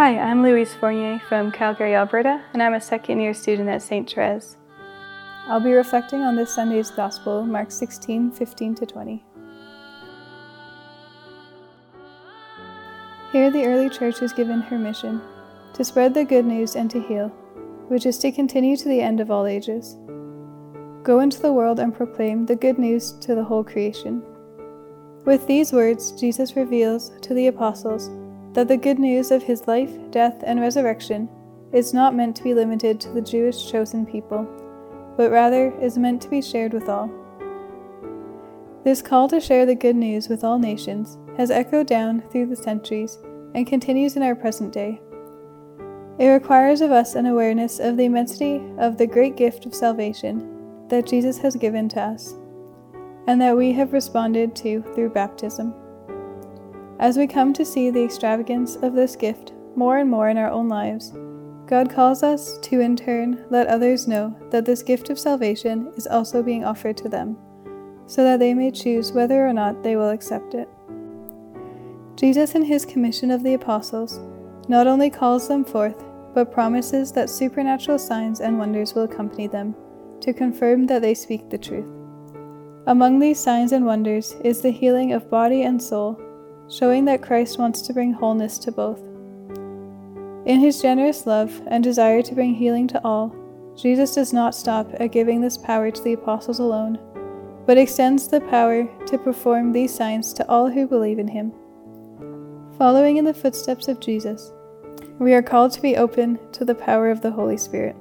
Hi, I'm Louise Fournier from Calgary, Alberta, and I'm a second year student at St. Therese. I'll be reflecting on this Sunday's Gospel, Mark 16 15 to 20. Here, the early church is given her mission to spread the good news and to heal, which is to continue to the end of all ages. Go into the world and proclaim the good news to the whole creation. With these words, Jesus reveals to the apostles that the good news of his life, death, and resurrection is not meant to be limited to the Jewish chosen people, but rather is meant to be shared with all. This call to share the good news with all nations has echoed down through the centuries and continues in our present day. It requires of us an awareness of the immensity of the great gift of salvation that Jesus has given to us, and that we have responded to through baptism. As we come to see the extravagance of this gift more and more in our own lives, God calls us to in turn let others know that this gift of salvation is also being offered to them, so that they may choose whether or not they will accept it. Jesus, in his commission of the apostles, not only calls them forth, but promises that supernatural signs and wonders will accompany them to confirm that they speak the truth. Among these signs and wonders is the healing of body and soul showing that Christ wants to bring wholeness to both. In his generous love and desire to bring healing to all, Jesus does not stop at giving this power to the apostles alone, but extends the power to perform these signs to all who believe in him. Following in the footsteps of Jesus, we are called to be open to the power of the Holy Spirit.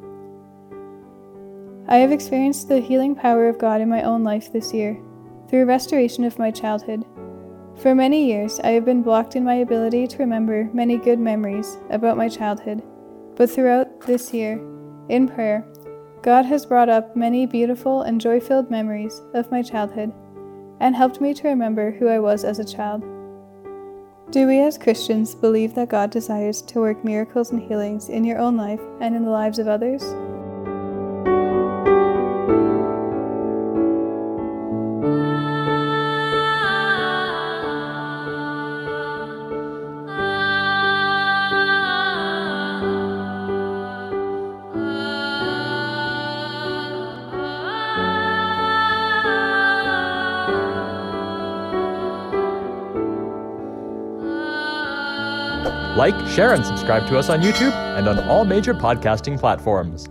I have experienced the healing power of God in my own life this year through restoration of my childhood for many years, I have been blocked in my ability to remember many good memories about my childhood, but throughout this year, in prayer, God has brought up many beautiful and joy filled memories of my childhood and helped me to remember who I was as a child. Do we as Christians believe that God desires to work miracles and healings in your own life and in the lives of others? Like, share, and subscribe to us on YouTube and on all major podcasting platforms.